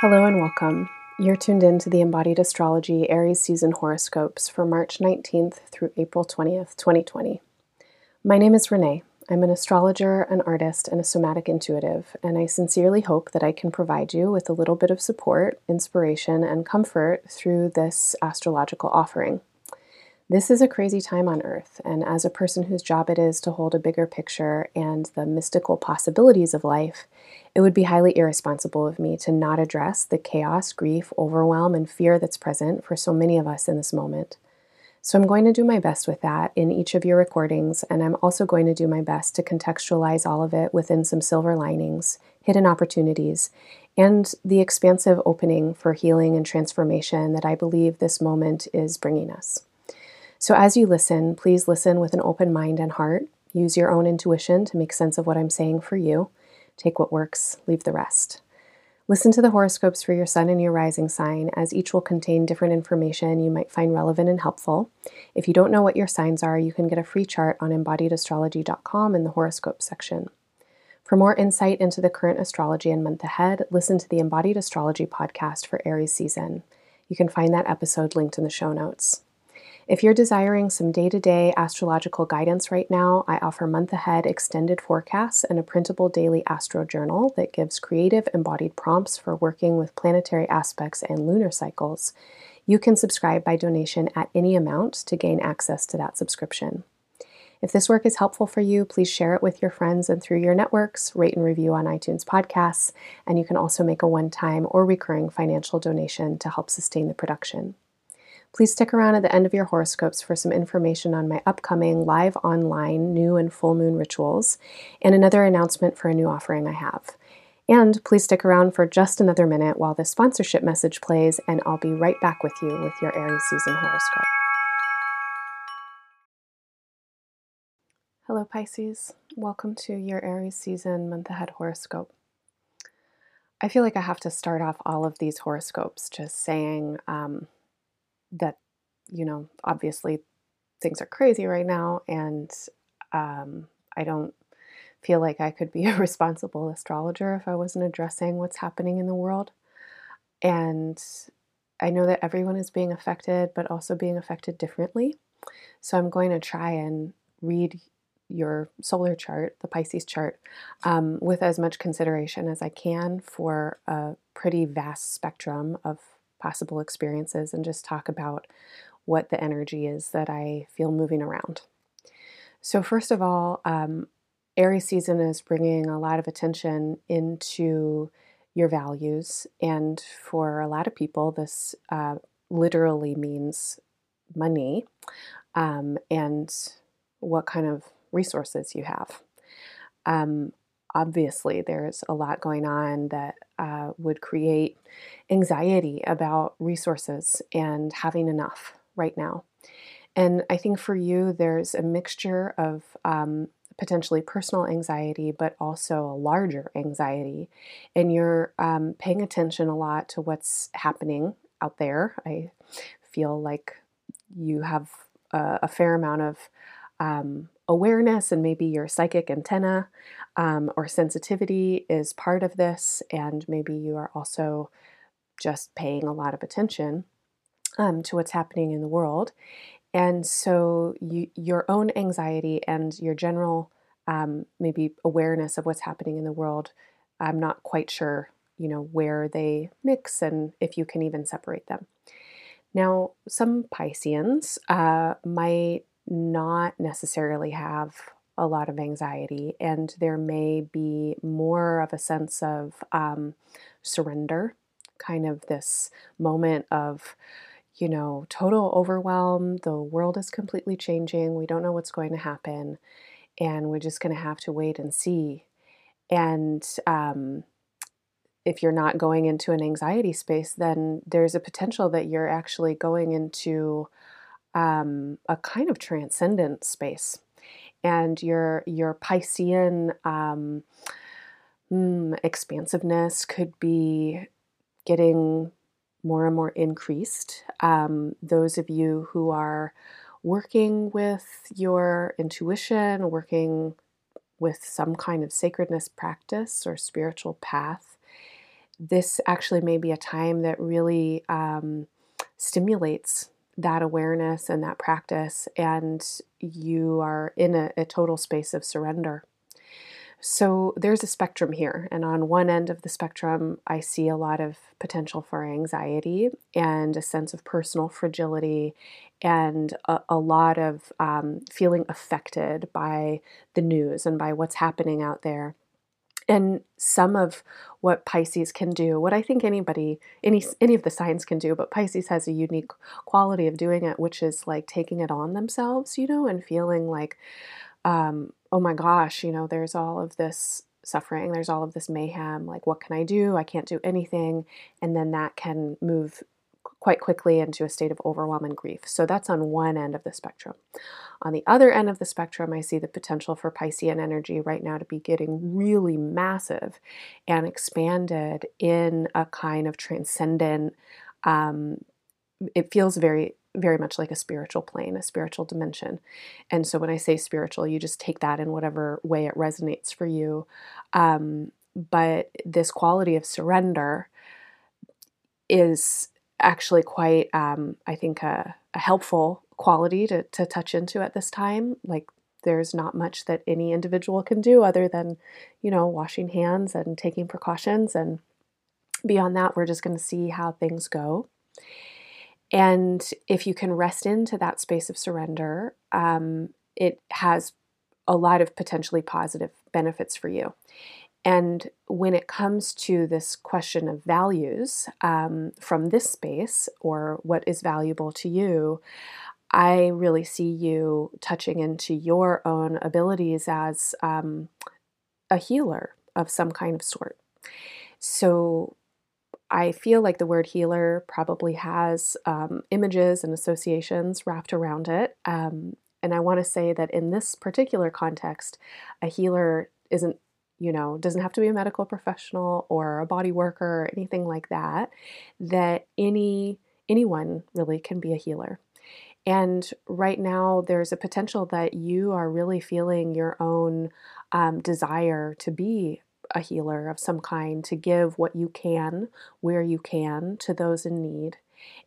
Hello and welcome. You're tuned in to the Embodied Astrology Aries season horoscopes for March 19th through April 20th, 2020. My name is Renee. I'm an astrologer, an artist, and a somatic intuitive, and I sincerely hope that I can provide you with a little bit of support, inspiration, and comfort through this astrological offering. This is a crazy time on Earth, and as a person whose job it is to hold a bigger picture and the mystical possibilities of life, it would be highly irresponsible of me to not address the chaos, grief, overwhelm, and fear that's present for so many of us in this moment. So I'm going to do my best with that in each of your recordings, and I'm also going to do my best to contextualize all of it within some silver linings, hidden opportunities, and the expansive opening for healing and transformation that I believe this moment is bringing us. So as you listen, please listen with an open mind and heart. Use your own intuition to make sense of what I'm saying for you. Take what works, leave the rest. Listen to the horoscopes for your sun and your rising sign, as each will contain different information you might find relevant and helpful. If you don't know what your signs are, you can get a free chart on embodiedastrology.com in the horoscope section. For more insight into the current astrology and month ahead, listen to the Embodied Astrology podcast for Aries season. You can find that episode linked in the show notes. If you're desiring some day to day astrological guidance right now, I offer month ahead extended forecasts and a printable daily astro journal that gives creative embodied prompts for working with planetary aspects and lunar cycles. You can subscribe by donation at any amount to gain access to that subscription. If this work is helpful for you, please share it with your friends and through your networks, rate and review on iTunes podcasts, and you can also make a one time or recurring financial donation to help sustain the production. Please stick around at the end of your horoscopes for some information on my upcoming live online new and full moon rituals and another announcement for a new offering I have. And please stick around for just another minute while the sponsorship message plays, and I'll be right back with you with your Aries season horoscope. Hello, Pisces. Welcome to your Aries season month ahead horoscope. I feel like I have to start off all of these horoscopes just saying, um, that, you know, obviously things are crazy right now, and um, I don't feel like I could be a responsible astrologer if I wasn't addressing what's happening in the world. And I know that everyone is being affected, but also being affected differently. So I'm going to try and read your solar chart, the Pisces chart, um, with as much consideration as I can for a pretty vast spectrum of possible experiences and just talk about what the energy is that I feel moving around. So, first of all, um, Aries season is bringing a lot of attention into your values. And for a lot of people, this uh, literally means money um, and what kind of resources you have. Um, obviously there's a lot going on that uh, would create anxiety about resources and having enough right now. And I think for you, there's a mixture of um, potentially personal anxiety, but also a larger anxiety. And you're um, paying attention a lot to what's happening out there. I feel like you have a, a fair amount of um, awareness and maybe your psychic antenna um, or sensitivity is part of this, and maybe you are also just paying a lot of attention um, to what's happening in the world. And so, you, your own anxiety and your general um, maybe awareness of what's happening in the world, I'm not quite sure, you know, where they mix and if you can even separate them. Now, some Pisceans uh, might not necessarily have a lot of anxiety, and there may be more of a sense of um, surrender, kind of this moment of, you know, total overwhelm. The world is completely changing. We don't know what's going to happen, and we're just going to have to wait and see. And um, if you're not going into an anxiety space, then there's a potential that you're actually going into um, a kind of transcendent space. And your your Piscean um, mm, expansiveness could be getting more and more increased. Um, those of you who are working with your intuition, working with some kind of sacredness practice or spiritual path, this actually may be a time that really um, stimulates that awareness and that practice, and you are in a, a total space of surrender. So there's a spectrum here, and on one end of the spectrum, I see a lot of potential for anxiety and a sense of personal fragility, and a, a lot of um, feeling affected by the news and by what's happening out there. And some of what Pisces can do, what I think anybody, any any of the signs can do, but Pisces has a unique quality of doing it, which is like taking it on themselves, you know, and feeling like um, oh my gosh, you know, there's all of this suffering, there's all of this mayhem. Like, what can I do? I can't do anything. And then that can move quite quickly into a state of overwhelm and grief. So that's on one end of the spectrum. On the other end of the spectrum, I see the potential for Piscean energy right now to be getting really massive and expanded in a kind of transcendent. Um, it feels very very much like a spiritual plane, a spiritual dimension. And so when I say spiritual, you just take that in whatever way it resonates for you. Um, but this quality of surrender is actually quite, um, I think, a, a helpful quality to, to touch into at this time. Like, there's not much that any individual can do other than, you know, washing hands and taking precautions. And beyond that, we're just going to see how things go. And if you can rest into that space of surrender, um, it has a lot of potentially positive benefits for you. And when it comes to this question of values um, from this space or what is valuable to you, I really see you touching into your own abilities as um, a healer of some kind of sort. So, I feel like the word healer probably has um, images and associations wrapped around it. Um, and I want to say that in this particular context, a healer isn't, you know, doesn't have to be a medical professional or a body worker or anything like that. That any anyone really can be a healer. And right now, there's a potential that you are really feeling your own um, desire to be a healer of some kind to give what you can, where you can, to those in need,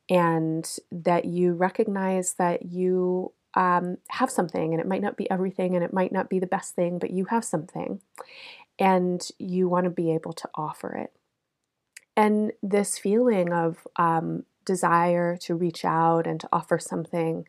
and that you recognize that you um, have something, and it might not be everything, and it might not be the best thing, but you have something, and you want to be able to offer it. And this feeling of um, desire to reach out and to offer something,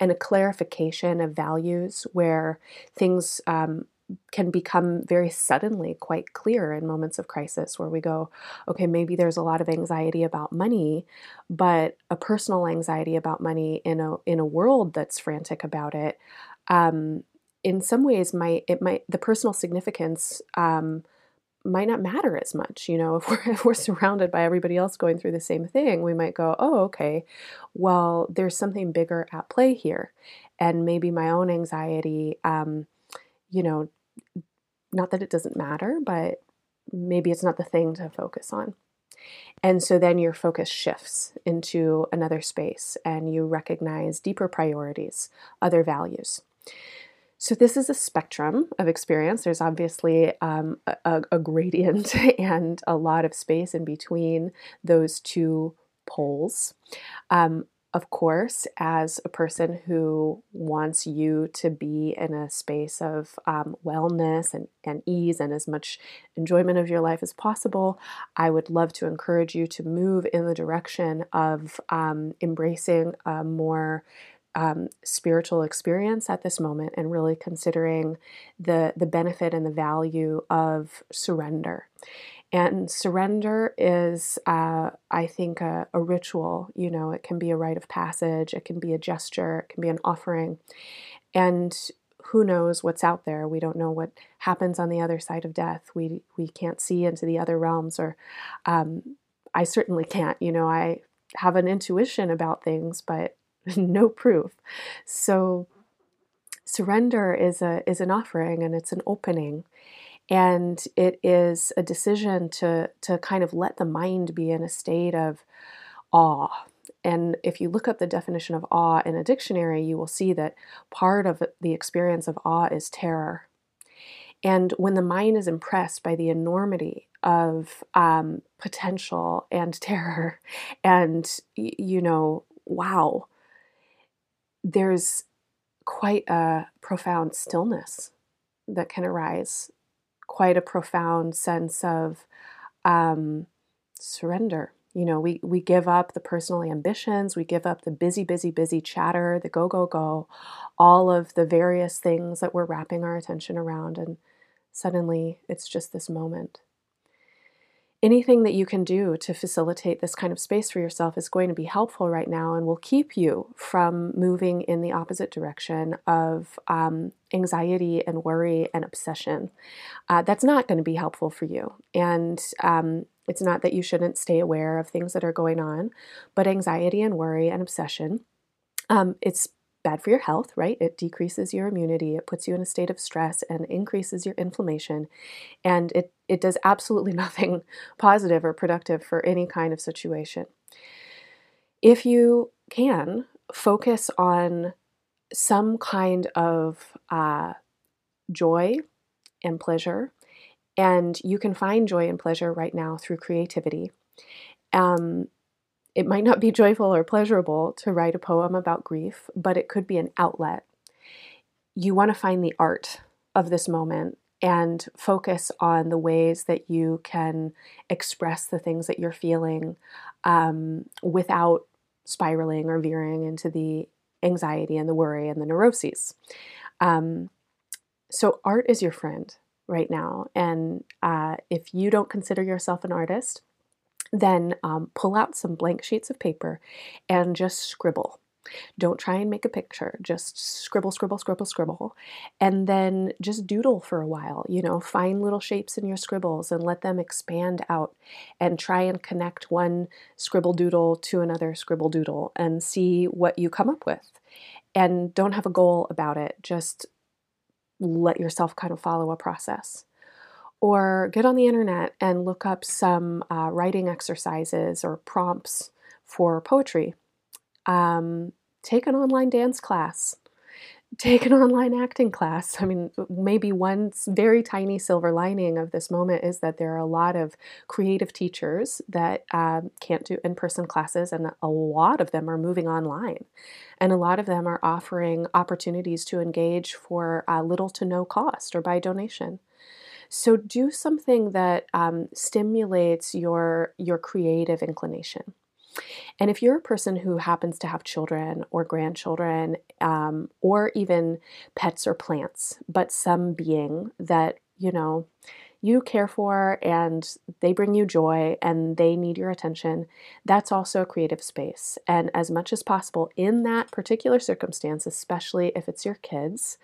and a clarification of values where things um, can become very suddenly quite clear in moments of crisis where we go, okay, maybe there's a lot of anxiety about money, but a personal anxiety about money in a in a world that's frantic about it, um, in some ways might it might the personal significance um, might not matter as much. You know, if we're if we're surrounded by everybody else going through the same thing, we might go, oh, okay, well, there's something bigger at play here, and maybe my own anxiety. Um, you know, not that it doesn't matter, but maybe it's not the thing to focus on. And so then your focus shifts into another space and you recognize deeper priorities, other values. So, this is a spectrum of experience. There's obviously um, a, a, gradient and a lot of space in between those two poles. Um, of course, as a person who wants you to be in a space of um, wellness and, and ease and as much enjoyment of your life as possible, I would love to encourage you to move in the direction of um, embracing a more um, spiritual experience at this moment and really considering the the benefit and the value of surrender and surrender is, uh, I think, a, a, ritual. You know, it can be a rite of passage, it can be a gesture, it can be an offering. And who knows what's out there? We don't know what happens on the other side of death. We, we can't see into the other realms, or um, I certainly can't. You know, I have an intuition about things, but no proof. So, surrender is a is an offering and it's an opening and it is a decision to to kind of let the mind be in a state of awe. And if you look up the definition of awe in a dictionary you will see that part of the experience of awe is terror. And when the mind is impressed by the enormity of um, potential and terror, and, you know, wow, there's quite a profound stillness that can arise, quite a profound sense of um, surrender. You know, we, we give up the personal ambitions, we give up the busy, busy, busy chatter, the go, go, go, all of the various things that we're wrapping our attention around. And suddenly it's just this moment anything that you can do to facilitate this kind of space for yourself is going to be helpful right now and will keep you from moving in the opposite direction of um, anxiety and worry and obsession. Uh, that's not going to be helpful for you. And um, it's not that you shouldn't stay aware of things that are going on, but anxiety and worry and obsession. Um, it's bad for your health, right? It decreases your immunity, it puts you in a state of stress and increases your inflammation. And it, it does absolutely nothing positive or productive for any kind of situation. If you can, focus on some kind of uh, joy and pleasure. And you can find joy and pleasure right now through creativity. Um, it might not be joyful or pleasurable to write a poem about grief, but it could be an outlet. You want to find the art of this moment and focus on the ways that you can express the things that you're feeling um, without spiraling or veering into the anxiety and the worry and the neuroses. Um, so, art is your friend right now. And uh, if you don't consider yourself an artist, then um, pull out some blank sheets of paper and just scribble. Don't try and make a picture, just scribble, scribble, scribble, scribble, and then just doodle for a while. You know, find little shapes in your scribbles and let them expand out and try and connect one scribble doodle to another scribble doodle and see what you come up with. And don't have a goal about it, just let yourself kind of follow a process or get on the internet and look up some uh, writing exercises or prompts for poetry. Um, take an online dance class. Take an online acting class. I mean, maybe one very tiny silver lining of this moment is that there are a lot of creative teachers that um, can't do in person classes, and a lot of them are moving online. And a lot of them are offering opportunities to engage for uh, little to no cost or by donation. So do something that um, stimulates your your creative inclination. And if you're a person who happens to have children or grandchildren, um, or even pets or plants, but some being that you know you care for and they bring you joy and they need your attention, that's also a creative space. And as much as possible in that particular circumstance, especially if it's your kids,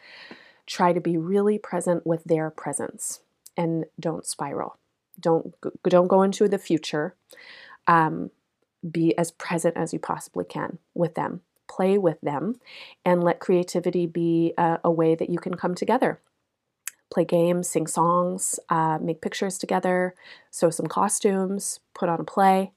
try to be really present with their presence and don't spiral. Don't don't go into the future. Um, be as present as you possibly can with them. Play with them, and let creativity be a, a way that you can come together. Play games, sing songs, uh, make pictures together, sew some costumes, put on a play.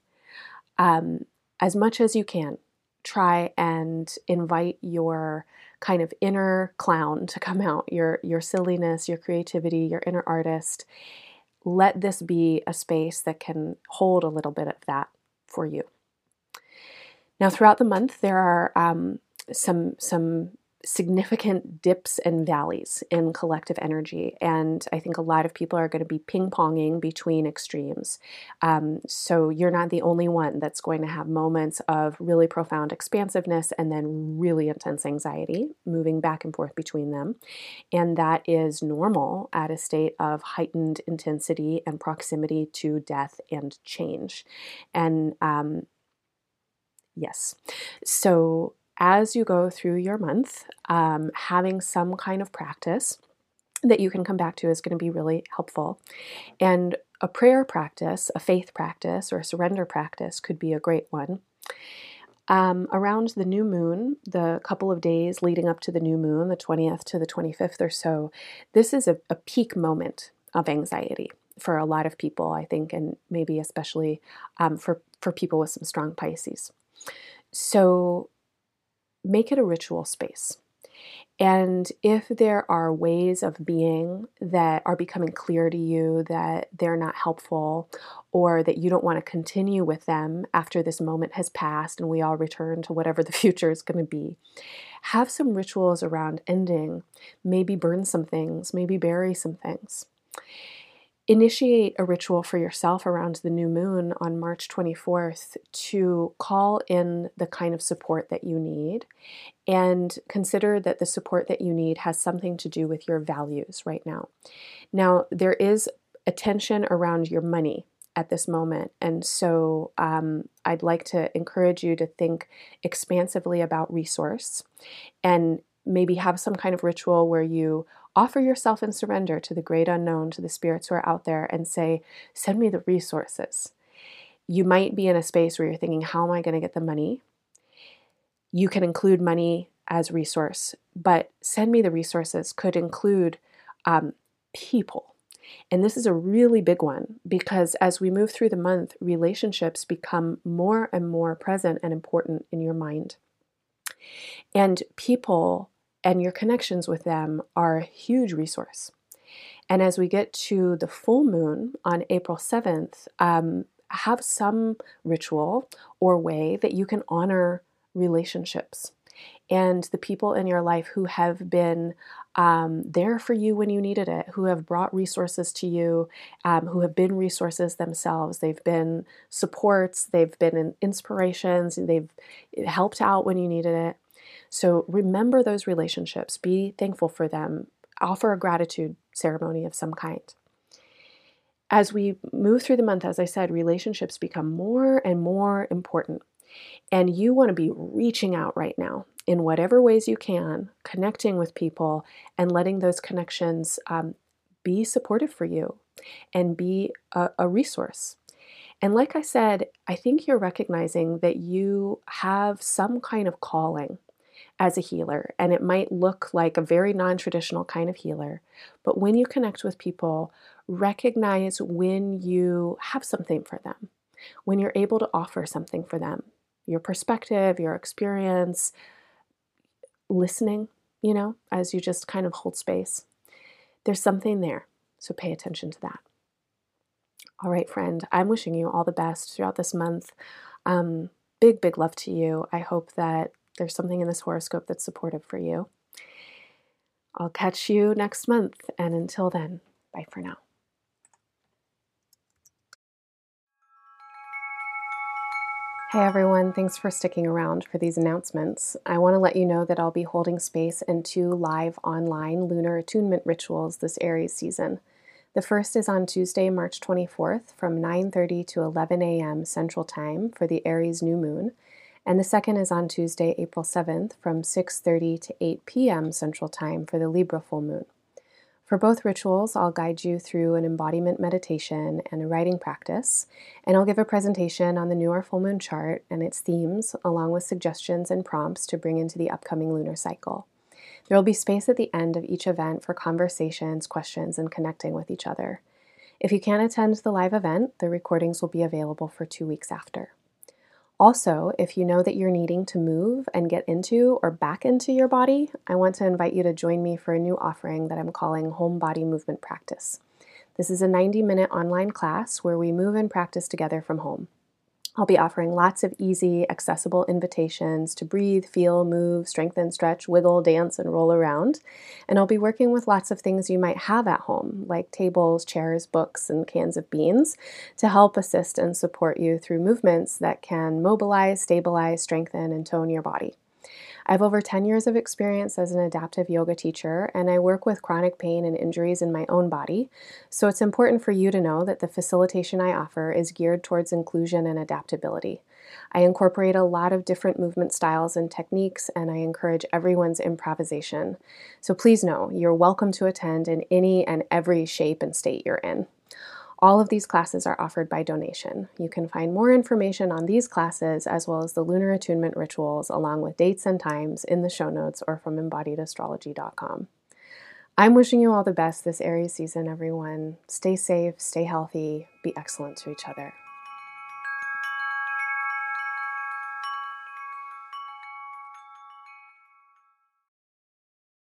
Um, as much as you can, try and invite your kind of inner clown to come out, your your silliness, your creativity, your inner artist. Let this be a space that can hold a little bit of that for you. Now, throughout the month, there are um, some some significant dips and valleys in collective energy. And I think a lot of people are going to be ping ponging between extremes. Um, so you're not the only one that's going to have moments of really profound expansiveness and then really intense anxiety, moving back and forth between them. And that is normal at a state of heightened intensity and proximity to death and change. And um, yes, so as you go through your month, um, having some kind of practice that you can come back to is going to be really helpful. And a prayer practice, a faith practice, or a surrender practice could be a great one. Um, around the new moon, the couple of days leading up to the new moon, the 20th to the 25th or so, this is a, a peak moment of anxiety for a lot of people, I think, and maybe especially um, for, for people with some strong Pisces. So make it a ritual space. And if there are ways of being that are becoming clear to you that they're not helpful or that you don't want to continue with them after this moment has passed and we all return to whatever the future is going to be, have some rituals around ending. Maybe burn some things, maybe bury some things. Initiate a ritual for yourself around the new moon on March 24th to call in the kind of support that you need and consider that the support that you need has something to do with your values right now. Now, there is attention around your money at this moment. And so um, I'd like to encourage you to think expansively about resource and maybe have some kind of ritual where you offer yourself in surrender to the great unknown, to the spirits who are out there, and say, Send me the resources. You might be in a space where you're thinking, How am I going to get the money? You can include money as resource, but send me the resources could include um, people. And this is a really big one because as we move through the month, relationships become more and more present and important in your mind. And people and your connections with them are a huge resource. And as we get to the full moon on April 7th, um, have some ritual or way that you can honor relationships and the people in your life who have been um, there for you when you needed it, who have brought resources to you, um, who have been resources themselves. They've been supports, they've been inspirations, they've helped out when you needed it. So remember those relationships, be thankful for them, offer a gratitude ceremony of some kind. As we move through the month, as I said, relationships become more and more important. And you want to be reaching out right now in whatever ways you can, connecting with people and letting those connections um, be supportive for you and be a, a resource. And like I said, I think you're recognizing that you have some kind of calling as a healer, and it might look like a very non traditional kind of healer. But when you connect with people, recognize when you have something for them, when you're able to offer something for them your perspective, your experience, listening, you know, as you just kind of hold space. There's something there, so pay attention to that. All right, friend, I'm wishing you all the best throughout this month. Um, big, big love to you. I hope that there's something in this horoscope that's supportive for you. I'll catch you next month, and until then, bye for now. Hey everyone, thanks for sticking around for these announcements. I want to let you know that I'll be holding space in two live online lunar attunement rituals this Aries season. The first is on Tuesday, March 24th from 9:30 to 11 a.m. Central Time for the Aries new moon, and the second is on Tuesday, April 7th from 6:30 to 8 p.m. Central Time for the Libra full moon. For both rituals, I'll guide you through an embodiment meditation and a writing practice, and I'll give a presentation on the new or full moon chart and its themes, along with suggestions and prompts to bring into the upcoming lunar cycle. There will be space at the end of each event for conversations, questions, and connecting with each other. If you can't attend the live event, the recordings will be available for two weeks after. Also, if you know that you're needing to move and get into or back into your body, I want to invite you to join me for a new offering that I'm calling Home Body Movement Practice. This is a 90 minute online class where we move and practice together from home. I'll be offering lots of easy, accessible invitations to breathe, feel, move, strengthen, stretch, wiggle, dance, and roll around. And I'll be working with lots of things you might have at home, like tables, chairs, books, and cans of beans, to help assist and support you through movements that can mobilize, stabilize, strengthen, and tone your body. I have over 10 years of experience as an adaptive yoga teacher, and I work with chronic pain and injuries in my own body. So it's important for you to know that the facilitation I offer is geared towards inclusion and adaptability. I incorporate a lot of different movement styles and techniques, and I encourage everyone's improvisation. So please know you're welcome to attend in any and every shape and state you're in. All of these classes are offered by donation. You can find more information on these classes as well as the lunar attunement rituals along with dates and times in the show notes or from embodiedastrology.com. I'm wishing you all the best this Aries season, everyone. Stay safe, stay healthy, be excellent to each other.